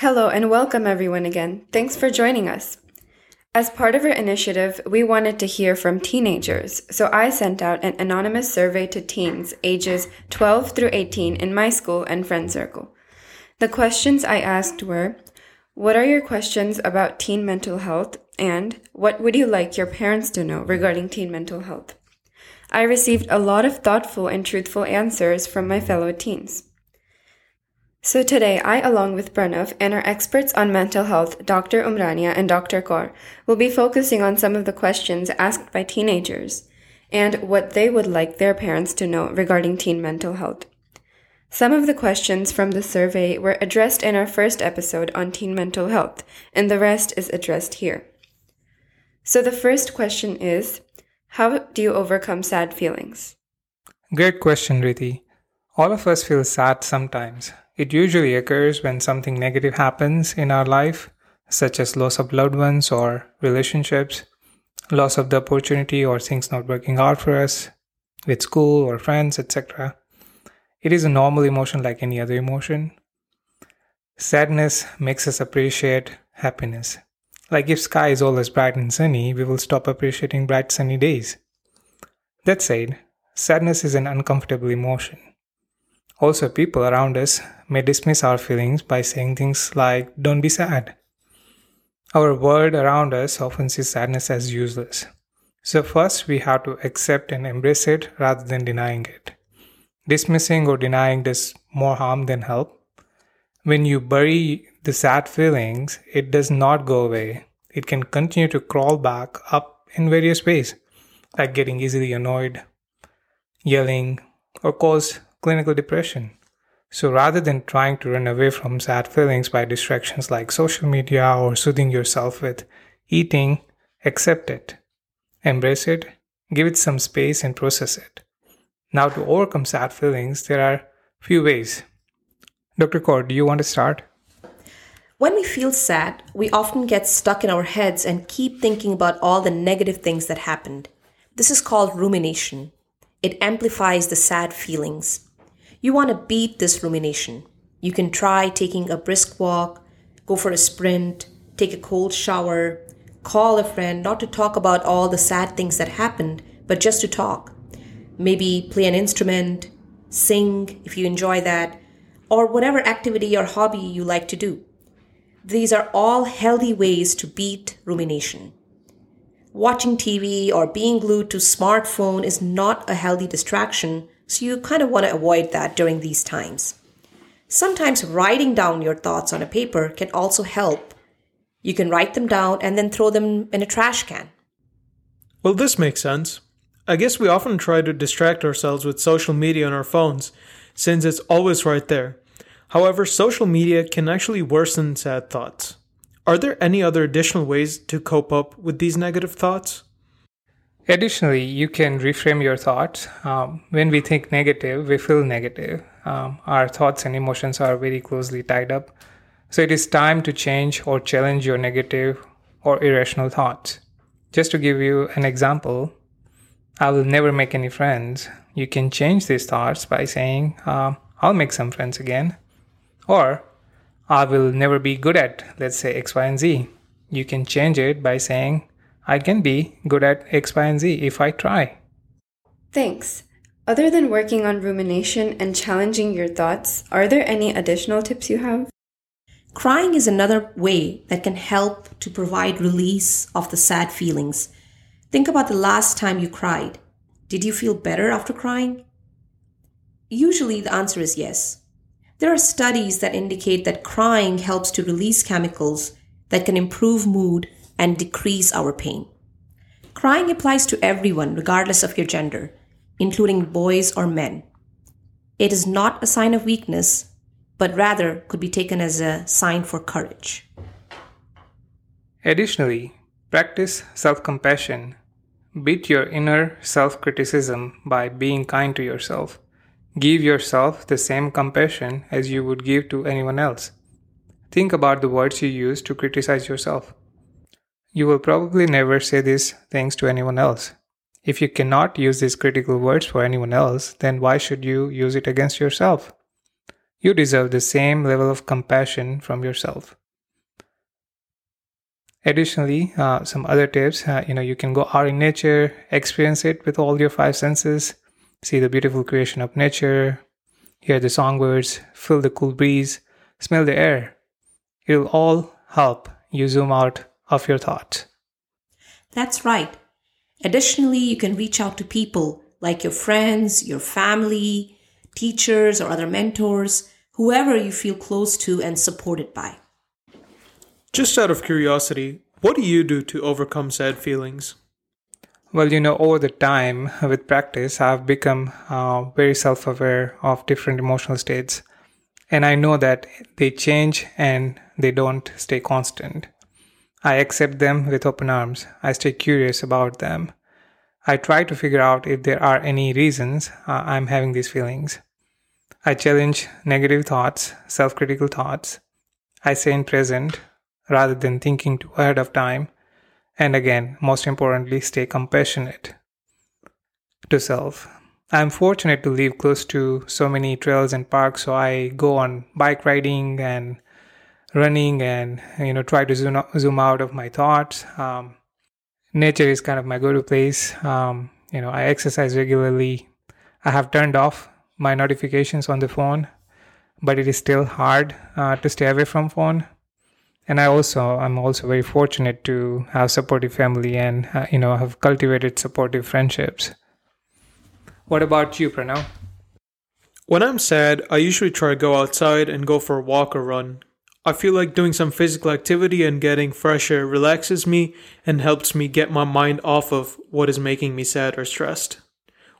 Hello and welcome everyone again. Thanks for joining us. As part of our initiative, we wanted to hear from teenagers, so I sent out an anonymous survey to teens ages 12 through 18 in my school and friend circle. The questions I asked were What are your questions about teen mental health? And what would you like your parents to know regarding teen mental health? I received a lot of thoughtful and truthful answers from my fellow teens. So today, I, along with Pranav and our experts on mental health, Dr. Umrania and Dr. Kaur, will be focusing on some of the questions asked by teenagers and what they would like their parents to know regarding teen mental health. Some of the questions from the survey were addressed in our first episode on teen mental health, and the rest is addressed here. So the first question is How do you overcome sad feelings? Great question, Reeti. All of us feel sad sometimes. It usually occurs when something negative happens in our life, such as loss of loved ones or relationships, loss of the opportunity or things not working out for us with school or friends, etc. It is a normal emotion like any other emotion. Sadness makes us appreciate happiness. Like if sky is always bright and sunny, we will stop appreciating bright sunny days. That said, sadness is an uncomfortable emotion. Also, people around us may dismiss our feelings by saying things like, don't be sad. Our world around us often sees sadness as useless. So, first, we have to accept and embrace it rather than denying it. Dismissing or denying does more harm than help. When you bury the sad feelings, it does not go away. It can continue to crawl back up in various ways, like getting easily annoyed, yelling, or cause clinical depression. So rather than trying to run away from sad feelings by distractions like social media or soothing yourself with eating, accept it, embrace it, give it some space and process it. Now to overcome sad feelings, there are few ways. Dr. Kaur, do you want to start? When we feel sad, we often get stuck in our heads and keep thinking about all the negative things that happened. This is called rumination. It amplifies the sad feelings. You want to beat this rumination. You can try taking a brisk walk, go for a sprint, take a cold shower, call a friend, not to talk about all the sad things that happened, but just to talk. Maybe play an instrument, sing if you enjoy that, or whatever activity or hobby you like to do. These are all healthy ways to beat rumination. Watching TV or being glued to smartphone is not a healthy distraction so you kind of want to avoid that during these times. Sometimes writing down your thoughts on a paper can also help. You can write them down and then throw them in a trash can. Well, this makes sense. I guess we often try to distract ourselves with social media on our phones, since it's always right there. However, social media can actually worsen sad thoughts. Are there any other additional ways to cope up with these negative thoughts? Additionally, you can reframe your thoughts. Um, when we think negative, we feel negative. Um, our thoughts and emotions are very closely tied up. So it is time to change or challenge your negative or irrational thoughts. Just to give you an example, I will never make any friends. You can change these thoughts by saying, uh, I'll make some friends again. Or, I will never be good at, let's say, X, Y, and Z. You can change it by saying, I can be good at X, Y, and Z if I try. Thanks. Other than working on rumination and challenging your thoughts, are there any additional tips you have? Crying is another way that can help to provide release of the sad feelings. Think about the last time you cried. Did you feel better after crying? Usually the answer is yes. There are studies that indicate that crying helps to release chemicals that can improve mood and decrease our pain. Crying applies to everyone, regardless of your gender, including boys or men. It is not a sign of weakness, but rather could be taken as a sign for courage. Additionally, practice self compassion. Beat your inner self criticism by being kind to yourself. Give yourself the same compassion as you would give to anyone else. Think about the words you use to criticize yourself. You will probably never say these things to anyone else. If you cannot use these critical words for anyone else, then why should you use it against yourself? you deserve the same level of compassion from yourself. Additionally, uh, some other tips, uh, you know, you can go out in nature, experience it with all your five senses, see the beautiful creation of nature, hear the songbirds, feel the cool breeze, smell the air. It will all help you zoom out of your thoughts. That's right. Additionally, you can reach out to people like your friends, your family, teachers, or other mentors, whoever you feel close to and supported by. Just out of curiosity, what do you do to overcome sad feelings? Well, you know, over the time with practice, I've become uh, very self aware of different emotional states. And I know that they change and they don't stay constant. I accept them with open arms. I stay curious about them. I try to figure out if there are any reasons uh, I'm having these feelings. I challenge negative thoughts, self critical thoughts. I stay in present rather than thinking too ahead of time. And again, most importantly, stay compassionate to self. I'm fortunate to live close to so many trails and parks, so I go on bike riding and running and you know try to zoom out, zoom out of my thoughts. Um, nature is kind of my go-to place. Um, you know, I exercise regularly. I have turned off my notifications on the phone, but it is still hard uh, to stay away from phone. And I also, I'm also very fortunate to have supportive family and uh, you know have cultivated supportive friendships. What about you, Pranav? When I'm sad, I usually try to go outside and go for a walk or run. I feel like doing some physical activity and getting fresh air relaxes me and helps me get my mind off of what is making me sad or stressed.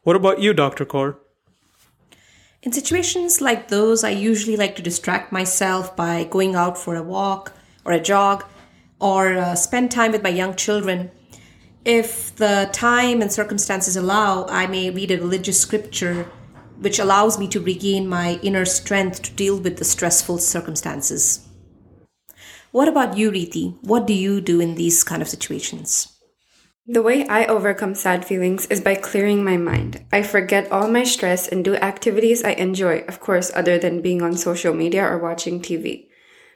What about you, Dr. Kaur? In situations like those, I usually like to distract myself by going out for a walk or a jog or uh, spend time with my young children. If the time and circumstances allow, I may read a religious scripture which allows me to regain my inner strength to deal with the stressful circumstances. What about you, Reeti? What do you do in these kind of situations? The way I overcome sad feelings is by clearing my mind. I forget all my stress and do activities I enjoy, of course, other than being on social media or watching TV.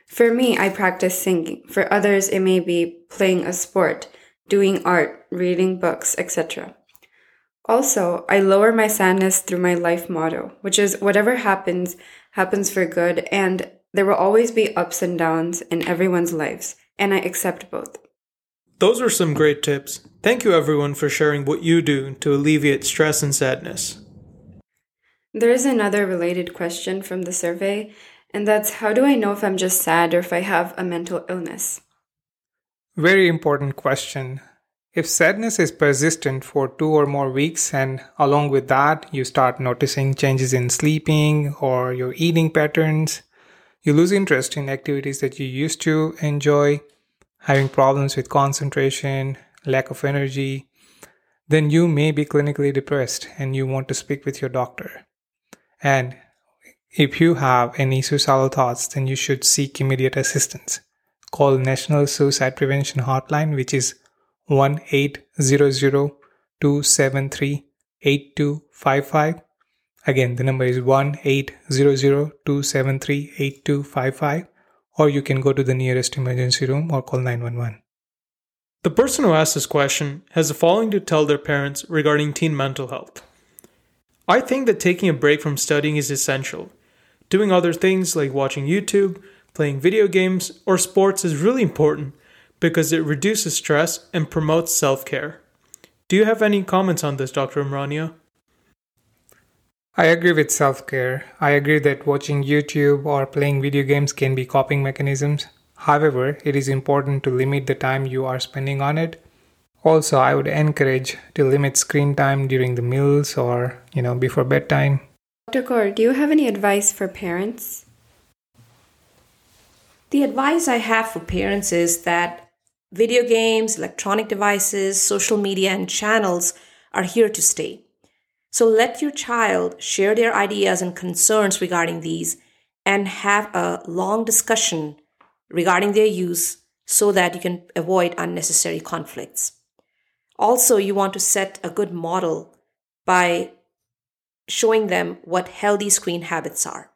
For me, I practice singing. For others, it may be playing a sport, doing art, reading books, etc. Also, I lower my sadness through my life motto, which is whatever happens, happens for good, and there will always be ups and downs in everyone's lives, and I accept both. Those are some great tips. Thank you, everyone, for sharing what you do to alleviate stress and sadness. There is another related question from the survey, and that's how do I know if I'm just sad or if I have a mental illness? Very important question. If sadness is persistent for two or more weeks, and along with that, you start noticing changes in sleeping or your eating patterns, you lose interest in activities that you used to enjoy, having problems with concentration, lack of energy, then you may be clinically depressed and you want to speak with your doctor. And if you have any suicidal thoughts, then you should seek immediate assistance. Call National Suicide Prevention Hotline, which is 1 800 273 8255 Again, the number is 1 800 273 8255, or you can go to the nearest emergency room or call 911. The person who asked this question has the following to tell their parents regarding teen mental health. I think that taking a break from studying is essential. Doing other things like watching YouTube, playing video games, or sports is really important because it reduces stress and promotes self care. Do you have any comments on this, Dr. Umrania? I agree with self care. I agree that watching YouTube or playing video games can be coping mechanisms. However, it is important to limit the time you are spending on it. Also, I would encourage to limit screen time during the meals or, you know, before bedtime. Dr. Kaur, do you have any advice for parents? The advice I have for parents is that video games, electronic devices, social media, and channels are here to stay. So let your child share their ideas and concerns regarding these and have a long discussion regarding their use so that you can avoid unnecessary conflicts. Also, you want to set a good model by showing them what healthy screen habits are.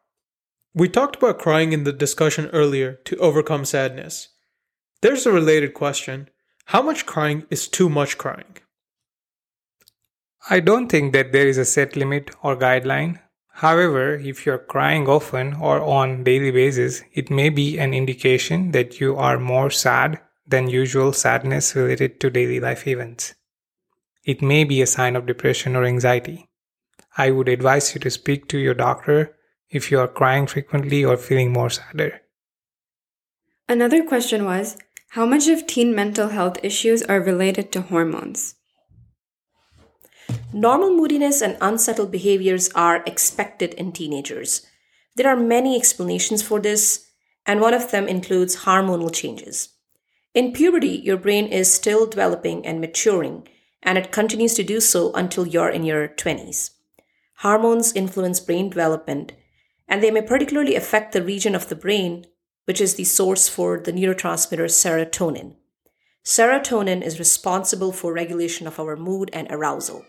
We talked about crying in the discussion earlier to overcome sadness. There's a related question How much crying is too much crying? I don't think that there is a set limit or guideline. However, if you're crying often or on daily basis, it may be an indication that you are more sad than usual sadness related to daily life events. It may be a sign of depression or anxiety. I would advise you to speak to your doctor if you are crying frequently or feeling more sadder. Another question was How much of teen mental health issues are related to hormones? Normal moodiness and unsettled behaviors are expected in teenagers. There are many explanations for this, and one of them includes hormonal changes. In puberty, your brain is still developing and maturing, and it continues to do so until you're in your 20s. Hormones influence brain development, and they may particularly affect the region of the brain which is the source for the neurotransmitter serotonin. Serotonin is responsible for regulation of our mood and arousal.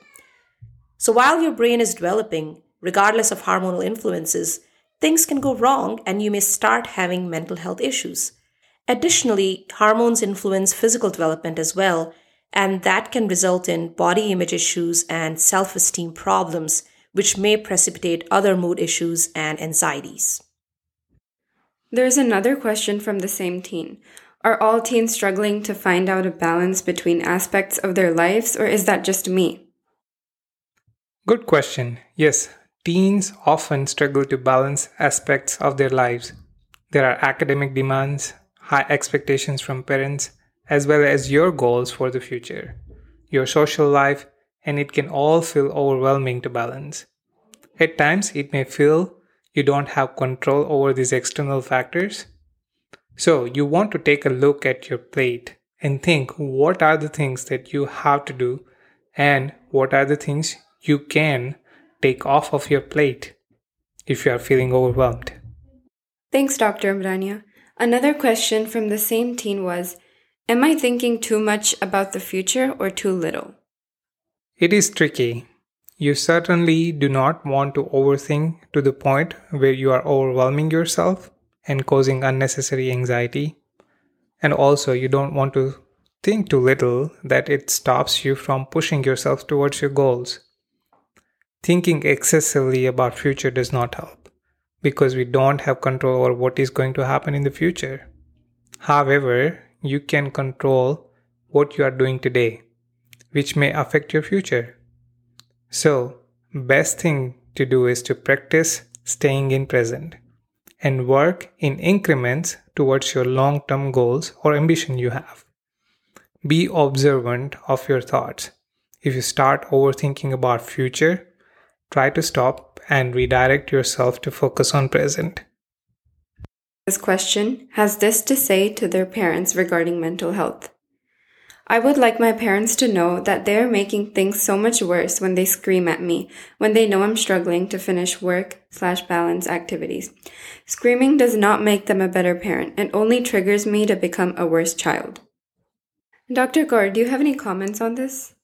So while your brain is developing, regardless of hormonal influences, things can go wrong and you may start having mental health issues. Additionally, hormones influence physical development as well, and that can result in body image issues and self esteem problems which may precipitate other mood issues and anxieties. There's another question from the same teen. Are all teens struggling to find out a balance between aspects of their lives, or is that just me? Good question. Yes, teens often struggle to balance aspects of their lives. There are academic demands, high expectations from parents, as well as your goals for the future, your social life, and it can all feel overwhelming to balance. At times, it may feel you don't have control over these external factors. So, you want to take a look at your plate and think what are the things that you have to do and what are the things you can take off of your plate if you are feeling overwhelmed. Thanks, Dr. Umrania. Another question from the same teen was Am I thinking too much about the future or too little? It is tricky. You certainly do not want to overthink to the point where you are overwhelming yourself and causing unnecessary anxiety. And also, you don't want to think too little that it stops you from pushing yourself towards your goals. Thinking excessively about future does not help because we don't have control over what is going to happen in the future. However, you can control what you are doing today which may affect your future. So, best thing to do is to practice staying in present and work in increments towards your long-term goals or ambition you have. Be observant of your thoughts. If you start overthinking about future, try to stop and redirect yourself to focus on present. This question has this to say to their parents regarding mental health. I would like my parents to know that they're making things so much worse when they scream at me, when they know I'm struggling to finish work slash balance activities. Screaming does not make them a better parent and only triggers me to become a worse child. Dr. Kaur, do you have any comments on this?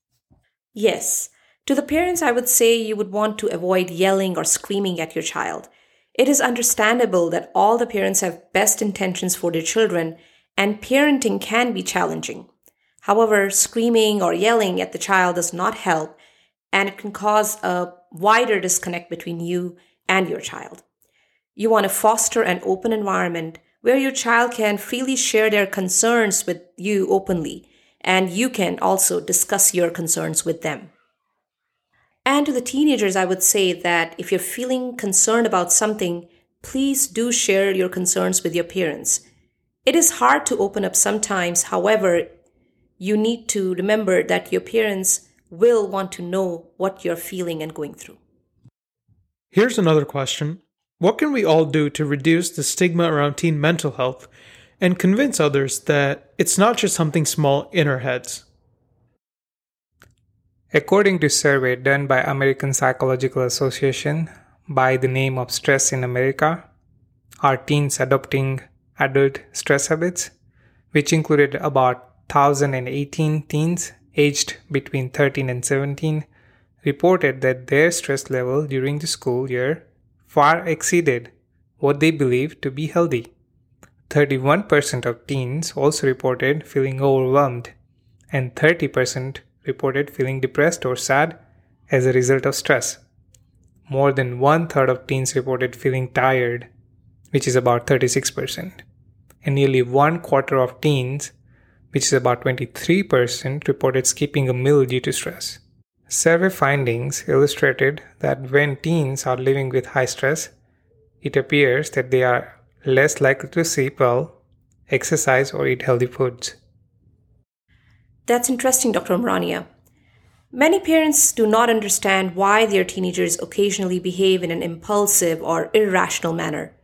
Yes. To the parents, I would say you would want to avoid yelling or screaming at your child. It is understandable that all the parents have best intentions for their children, and parenting can be challenging. However, screaming or yelling at the child does not help, and it can cause a wider disconnect between you and your child. You want to foster an open environment where your child can freely share their concerns with you openly, and you can also discuss your concerns with them. And to the teenagers, I would say that if you're feeling concerned about something, please do share your concerns with your parents. It is hard to open up sometimes, however, you need to remember that your parents will want to know what you're feeling and going through. Here's another question What can we all do to reduce the stigma around teen mental health and convince others that it's not just something small in our heads? According to a survey done by American Psychological Association by the name of Stress in America, are teens adopting adult stress habits, which included about 1,018 teens aged between 13 and 17 reported that their stress level during the school year far exceeded what they believed to be healthy. 31% of teens also reported feeling overwhelmed, and 30% reported feeling depressed or sad as a result of stress. More than one third of teens reported feeling tired, which is about 36%. And nearly one quarter of teens, which is about 23%, reported skipping a meal due to stress. Survey findings illustrated that when teens are living with high stress, it appears that they are less likely to sleep well, exercise, or eat healthy foods. That's interesting, Dr. Umrania. Many parents do not understand why their teenagers occasionally behave in an impulsive or irrational manner.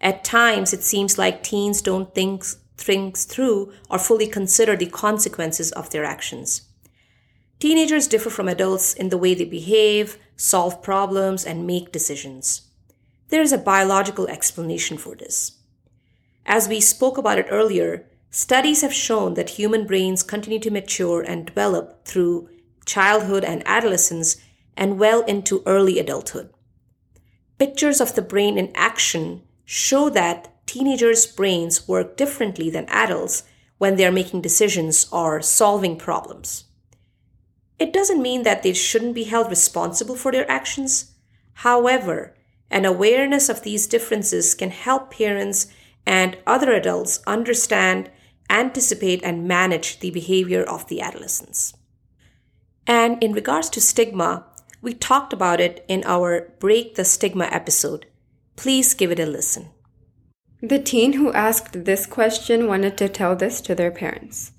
At times, it seems like teens don't think things through or fully consider the consequences of their actions. Teenagers differ from adults in the way they behave, solve problems, and make decisions. There is a biological explanation for this. As we spoke about it earlier, studies have shown that human brains continue to mature and develop through childhood and adolescence and well into early adulthood. Pictures of the brain in action show that teenagers' brains work differently than adults when they are making decisions or solving problems. It doesn't mean that they shouldn't be held responsible for their actions. However, an awareness of these differences can help parents and other adults understand, anticipate, and manage the behavior of the adolescents. And in regards to stigma, we talked about it in our Break the Stigma episode. Please give it a listen. The teen who asked this question wanted to tell this to their parents.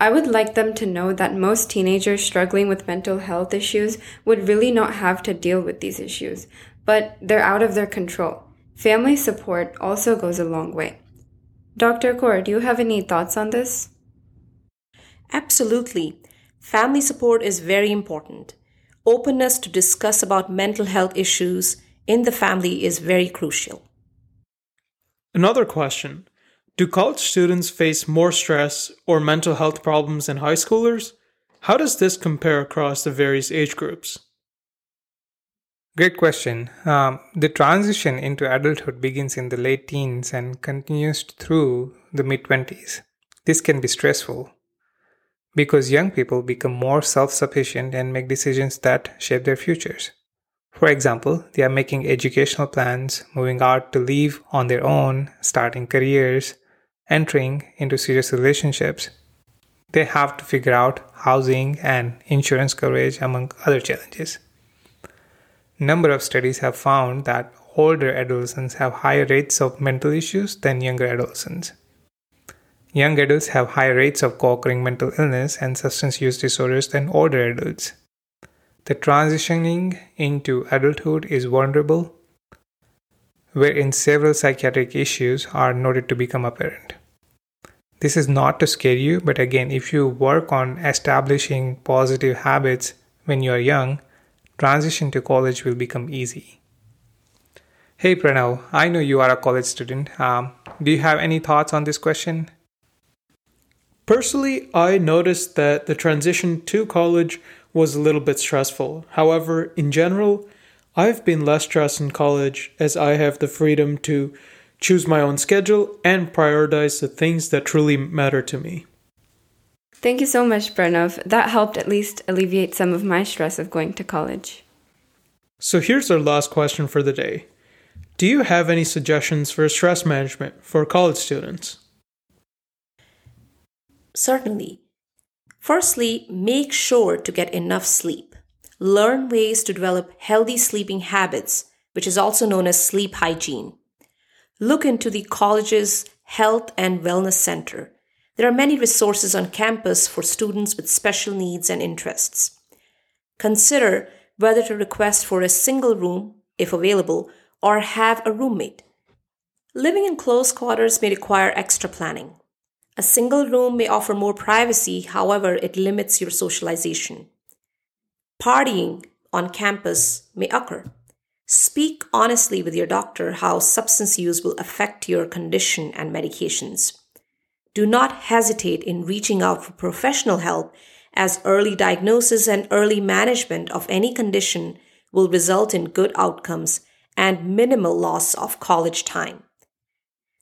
I would like them to know that most teenagers struggling with mental health issues would really not have to deal with these issues, but they're out of their control. Family support also goes a long way. Dr. Kaur, do you have any thoughts on this? Absolutely. Family support is very important. Openness to discuss about mental health issues in the family is very crucial. Another question Do college students face more stress or mental health problems than high schoolers? How does this compare across the various age groups? Great question. Um, the transition into adulthood begins in the late teens and continues through the mid 20s. This can be stressful because young people become more self sufficient and make decisions that shape their futures. For example, they are making educational plans, moving out to live on their own, starting careers, entering into serious relationships. They have to figure out housing and insurance coverage, among other challenges number of studies have found that older adolescents have higher rates of mental issues than younger adolescents. Young adults have higher rates of co occurring mental illness and substance use disorders than older adults. The transitioning into adulthood is vulnerable, wherein several psychiatric issues are noted to become apparent. This is not to scare you, but again, if you work on establishing positive habits when you are young, transition to college will become easy. Hey Pranav, I know you are a college student. Um, do you have any thoughts on this question? Personally, I noticed that the transition to college was a little bit stressful. However, in general, I've been less stressed in college as I have the freedom to choose my own schedule and prioritize the things that truly matter to me. Thank you so much, Pranav. That helped at least alleviate some of my stress of going to college. So here's our last question for the day Do you have any suggestions for stress management for college students? Certainly. Firstly, make sure to get enough sleep. Learn ways to develop healthy sleeping habits, which is also known as sleep hygiene. Look into the college's Health and Wellness Center there are many resources on campus for students with special needs and interests. Consider whether to request for a single room, if available, or have a roommate. Living in close quarters may require extra planning. A single room may offer more privacy, however, it limits your socialization. Partying on campus may occur. Speak honestly with your doctor how substance use will affect your condition and medications. Do not hesitate in reaching out for professional help as early diagnosis and early management of any condition will result in good outcomes and minimal loss of college time.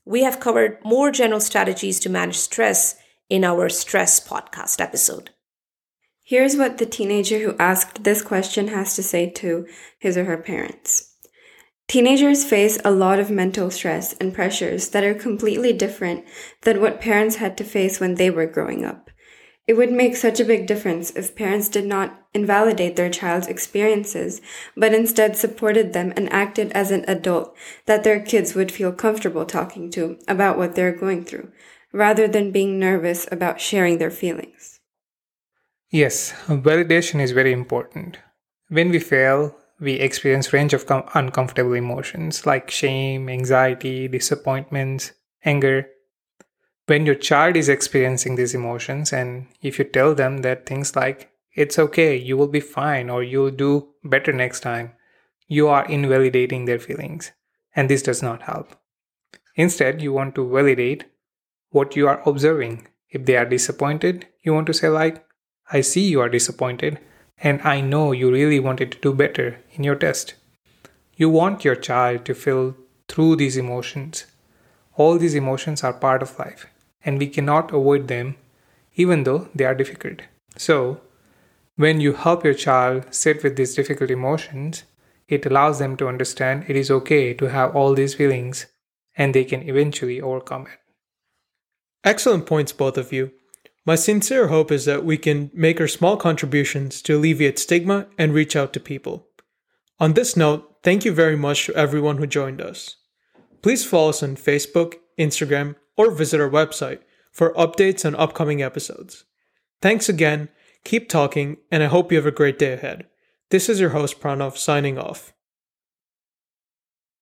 We have covered more general strategies to manage stress in our stress podcast episode. Here's what the teenager who asked this question has to say to his or her parents. Teenagers face a lot of mental stress and pressures that are completely different than what parents had to face when they were growing up. It would make such a big difference if parents did not invalidate their child's experiences, but instead supported them and acted as an adult that their kids would feel comfortable talking to about what they're going through, rather than being nervous about sharing their feelings. Yes, validation is very important. When we fail, we experience range of com- uncomfortable emotions like shame, anxiety, disappointments, anger. When your child is experiencing these emotions and if you tell them that things like it's okay, you will be fine or you'll do better next time, you are invalidating their feelings and this does not help. Instead, you want to validate what you are observing. If they are disappointed, you want to say like I see you are disappointed, and I know you really wanted to do better in your test. You want your child to feel through these emotions. All these emotions are part of life, and we cannot avoid them even though they are difficult. So, when you help your child sit with these difficult emotions, it allows them to understand it is okay to have all these feelings and they can eventually overcome it. Excellent points, both of you. My sincere hope is that we can make our small contributions to alleviate stigma and reach out to people. On this note, thank you very much to everyone who joined us. Please follow us on Facebook, Instagram, or visit our website for updates on upcoming episodes. Thanks again, keep talking, and I hope you have a great day ahead. This is your host Pranav signing off.